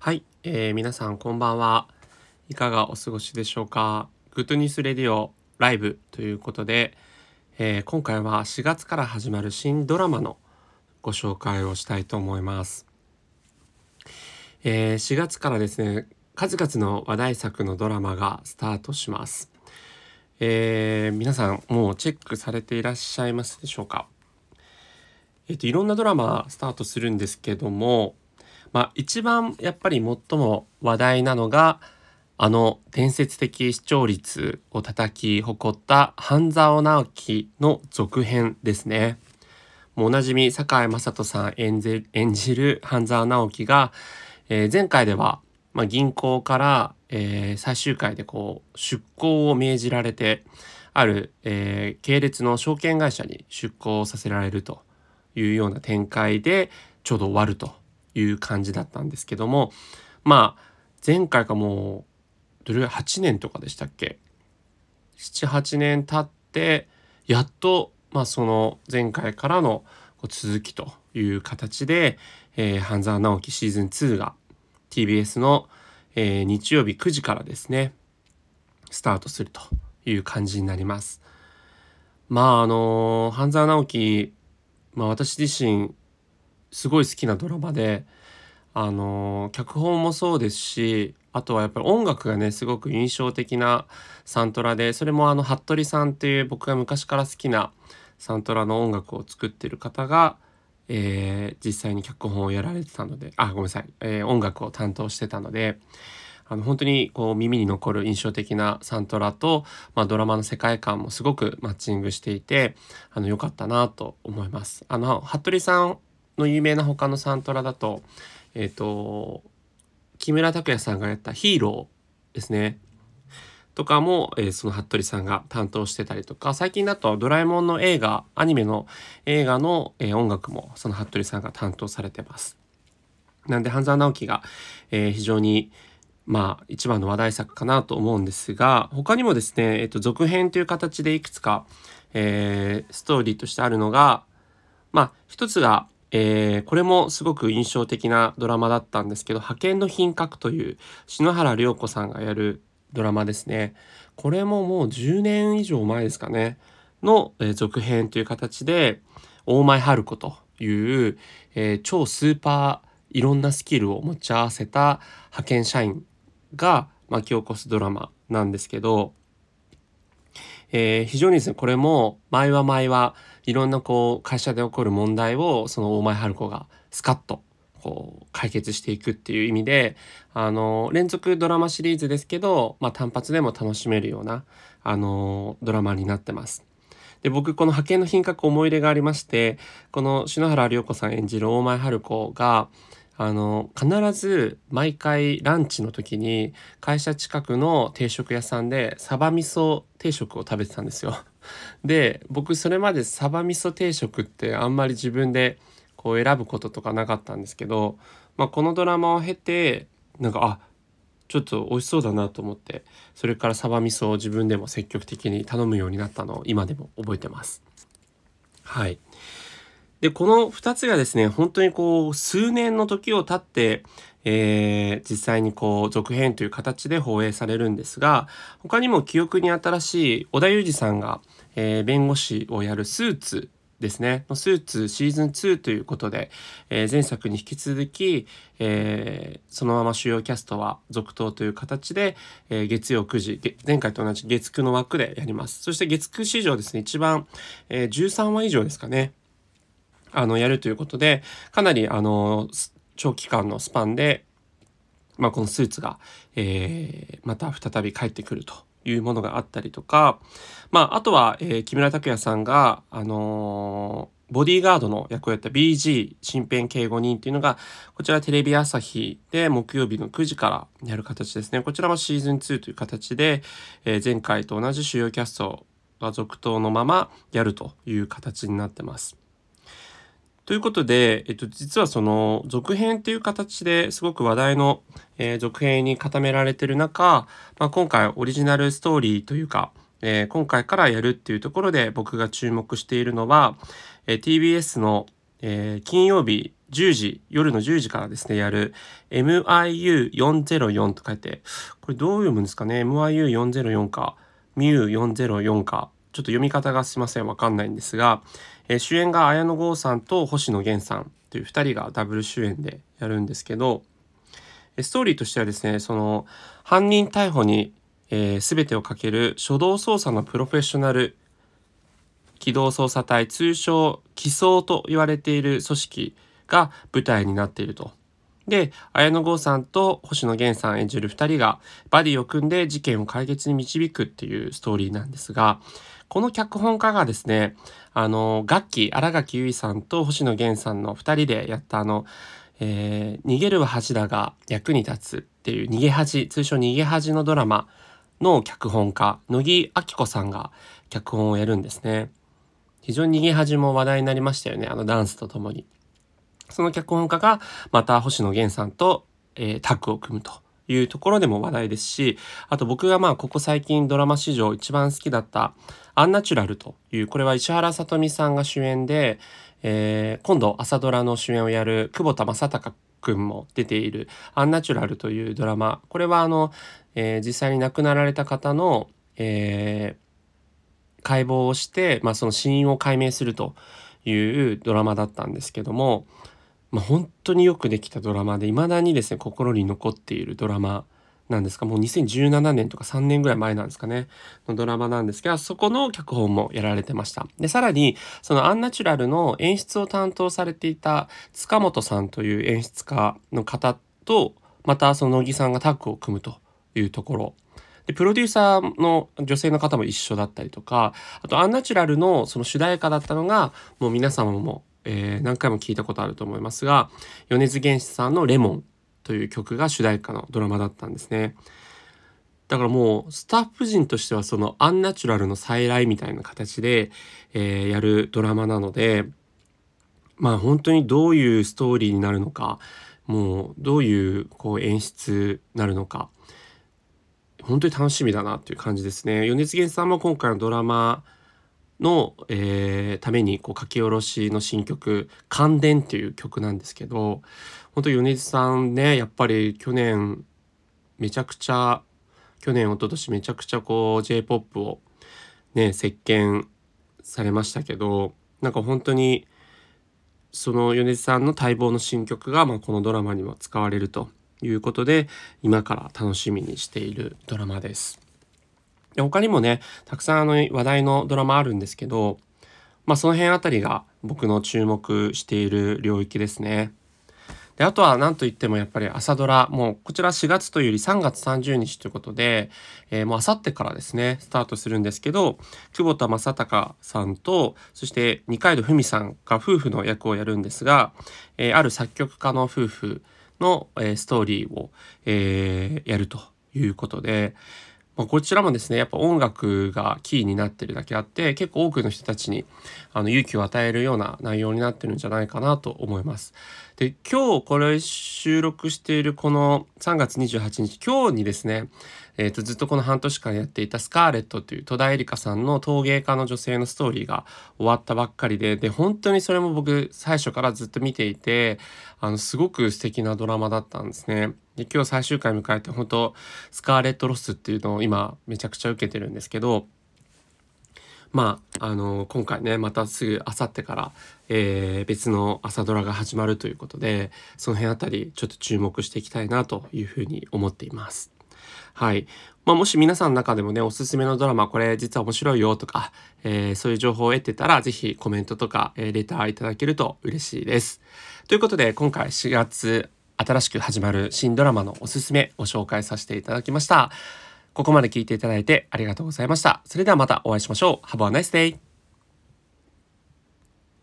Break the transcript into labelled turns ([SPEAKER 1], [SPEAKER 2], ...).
[SPEAKER 1] はい、えー、皆さんこんばんは。いかがお過ごしでしょうか？グッドニュースレディオライブということで、えー、今回は4月から始まる新ドラマのご紹介をしたいと思います。えー、4月からですね、数々の話題作のドラマがスタートします。えー、皆さんもうチェックされていらっしゃいますでしょうか？えっ、といろんなドラマスタートするんですけどもまあ、一番やっぱり最も話題なのがあの伝説的視聴率を叩き誇った半沢直樹の続編ですね。もうおなじみ堺雅人さん演じる半沢直樹が、えー、前回では、まあ、銀行から、えー、最終回でこう出向を命じられてある、えー、系列の証券会社に出向させられるというような展開でちょうど終わるという感じだったんですけどもまあ前回かもうどれぐらい？8年とかでしたっけ？78年経ってやっとまあその前回からの続きという形で、えー、半沢直樹シーズン2が TBS の、えー、日曜日9時からですねスタートするという感じになります。まああの半沢直樹、まあ、私自身すごい好きなドラマであの脚本もそうですしあとはやっぱり音楽がねすごく印象的なサントラでそれもあの服部さんっていう僕が昔から好きなサントラの音楽を作ってる方が、えー、実際に脚本をやられてたのであごめんなさい、えー、音楽を担当してたのであの本当にこう耳に残る印象的なサントラと、まあ、ドラマの世界観もすごくマッチングしていてあの良かったなと思います。あの服部さんの有名な他のサントラだとえっ、ー、と木村拓哉さんがやった「ヒーロー」ですねとかも、えー、その服部さんが担当してたりとか最近だと「ドラえもん」の映画アニメの映画の、えー、音楽もその服部さんが担当されてます。なんで半沢直樹が、えー、非常にまあ一番の話題作かなと思うんですが他にもですね、えっと、続編という形でいくつか、えー、ストーリーとしてあるのがまあ一つがえー、これもすごく印象的なドラマだったんですけど「派遣の品格」という篠原涼子さんがやるドラマですね。これももう10年以上前ですかね。の、えー、続編という形で大前春子という、えー、超スーパーいろんなスキルを持ち合わせた派遣社員が巻き起こすドラマなんですけど、えー、非常にですねこれも前は前はいろんなこう会社で起こる問題をその大前春子がスカッとこう解決していくっていう意味であの連続ドラマシリーズですけど、まあ、単発でも楽しめるようなあのドラマになってます。で僕この派遣の品格思い入れがありましてこの篠原涼子さん演じる大前春子があの必ず毎回ランチの時に会社近くの定食屋さんでサバ味噌定食を食べてたんですよ。で僕それまでサバ味噌定食ってあんまり自分でこう選ぶこととかなかったんですけど、まあ、このドラマを経てなんかあちょっと美味しそうだなと思ってそれからサバ味噌を自分でも積極的に頼むようになったのを今でも覚えてます。はいでこの2つがですね本当にこう数年の時を経って、えー、実際にこう続編という形で放映されるんですが他にも記憶に新しい織田裕二さんがえー、弁護士をやるスーツですね。スーツシーズン2ということで、えー、前作に引き続き、えー、そのまま主要キャストは続投という形で、えー、月曜9時、前回と同じ月9の枠でやります。そして月9史上ですね、一番、えー、13話以上ですかね、あの、やるということで、かなり、あの、長期間のスパンで、まあ、このスーツが、えー、また再び帰ってくるというものがあったりとか、まあ、あとは、えー、木村拓哉さんが、あのー、ボディーガードの役をやった BG 身辺警護人っていうのが、こちらテレビ朝日で木曜日の9時からやる形ですね。こちらもシーズン2という形で、えー、前回と同じ主要キャストが続投のままやるという形になってます。ということで、えっと、実はその続編っていう形ですごく話題の、えー、続編に固められてる中、まあ、今回オリジナルストーリーというか、えー、今回からやるっていうところで僕が注目しているのは、えー、TBS の、え金曜日10時、夜の10時からですね、やる MIU404 と書いて、これどう読むんですかね ?MIU404 か、MU404 か、ちょっと読み方がすいません、わかんないんですが、え、主演が綾野剛さんと星野源さんという2人がダブル主演でやるんですけど、ストーリーとしてはですね、その犯人逮捕に、えー、全てをかける初動捜査のプロフェッショナル機動捜査隊通称機捜と言われている組織が舞台になっていると。で、綾野剛さんと星野源さん演じる2人がバディを組んで事件を解決に導くっていうストーリーなんですが、この脚本家がですね、あの、楽器、新垣結衣さんと星野源さんの2人でやったあの、えー、逃げるは恥だが役に立つっていう逃げ恥、通称逃げ恥のドラマの脚本家、乃木明子さんが脚本をやるんですね。非常に逃げ恥も話題になりましたよね、あのダンスとともに。その脚本家がまた星野源さんと、えー、タッグを組むというところでも話題ですし、あと僕がまあここ最近ドラマ史上一番好きだったアンナチュラルという、これは石原さとみさんが主演で、えー、今度朝ドラの主演をやる久保田正孝くんも出ているアンナチュラルというドラマ。これはあの、えー、実際に亡くなられた方の、えー、解剖をして、まあ、その死因を解明するというドラマだったんですけども、まあ、本当によくできたドラマで未だにですね心に残っているドラマなんですか。もう2017年とか3年ぐらい前なんですかね。のドラマなんですがそこの脚本もやられてました。でさらにそのアンナチュラルの演出を担当されていた塚本さんという演出家の方とまたその乃木さんがタッグを組むというところ。でプロデューサーの女性の方も一緒だったりとかあとアンナチュラルのその主題歌だったのがもう皆様もえー、何回も聞いたことあると思いますが米津玄師さんの「レモン」という曲が主題歌のドラマだったんですね。だからもうスタッフ陣としてはそのアンナチュラルの再来みたいな形で、えー、やるドラマなのでまあ本当にどういうストーリーになるのかもうどういうこう演出になるのか本当に楽しみだなっていう感じですね。米津玄師さんも今回のドラマの、えー、ためにこう書き下ろしの新曲「感電」っていう曲なんですけど本当米津さんねやっぱり去年めちゃくちゃ去年一昨年めちゃくちゃこう j p o p をね席巻されましたけどなんか本当にその米津さんの待望の新曲が、まあ、このドラマにも使われるということで今から楽しみにしているドラマです。他にもねたくさんあの話題のドラマあるんですけどまあその辺あたりが僕の注目している領域ですね。であとは何といってもやっぱり朝ドラもうこちら4月というより3月30日ということで、えー、もうあさってからですねスタートするんですけど久保田正孝さんとそして二階堂ふみさんが夫婦の役をやるんですが、えー、ある作曲家の夫婦の、えー、ストーリーを、えやるということで、まあ、こちらもですねやっぱ音楽がキーになってるだけあって結構多くの人たちにあの勇気を与えるような内容になってるんじゃないかなと思います。で今日これ収録しているこの3月28日今日にですねえーと、ずっとこの半年間やっていたスカーレットという戸田恵梨香さんの陶芸家の女性のストーリーが終わったばっかりでで本当にそれも僕最初からずっと見ていてあのすごく素敵なドラマだったんですね。で今日最終回迎えて本当スカーレット・ロスっていうのを今めちゃくちゃ受けてるんですけどまあ、あの今回ねまたすぐあさってから、えー、別の朝ドラが始まるということでその辺あたりちょっと注目していきたいなというふうに思っています。はい。まあ、もし皆さんの中でもね、おすすめのドラマ、これ実は面白いよとか、えー、そういう情報を得てたら、是非コメントとか、えー、レターいただけると嬉しいです。ということで、今回4月、新しく始まる新ドラマのおすすめを紹介させていただきました。ここまで聞いていただいてありがとうございました。それではまたお会いしましょう。Have a nice day!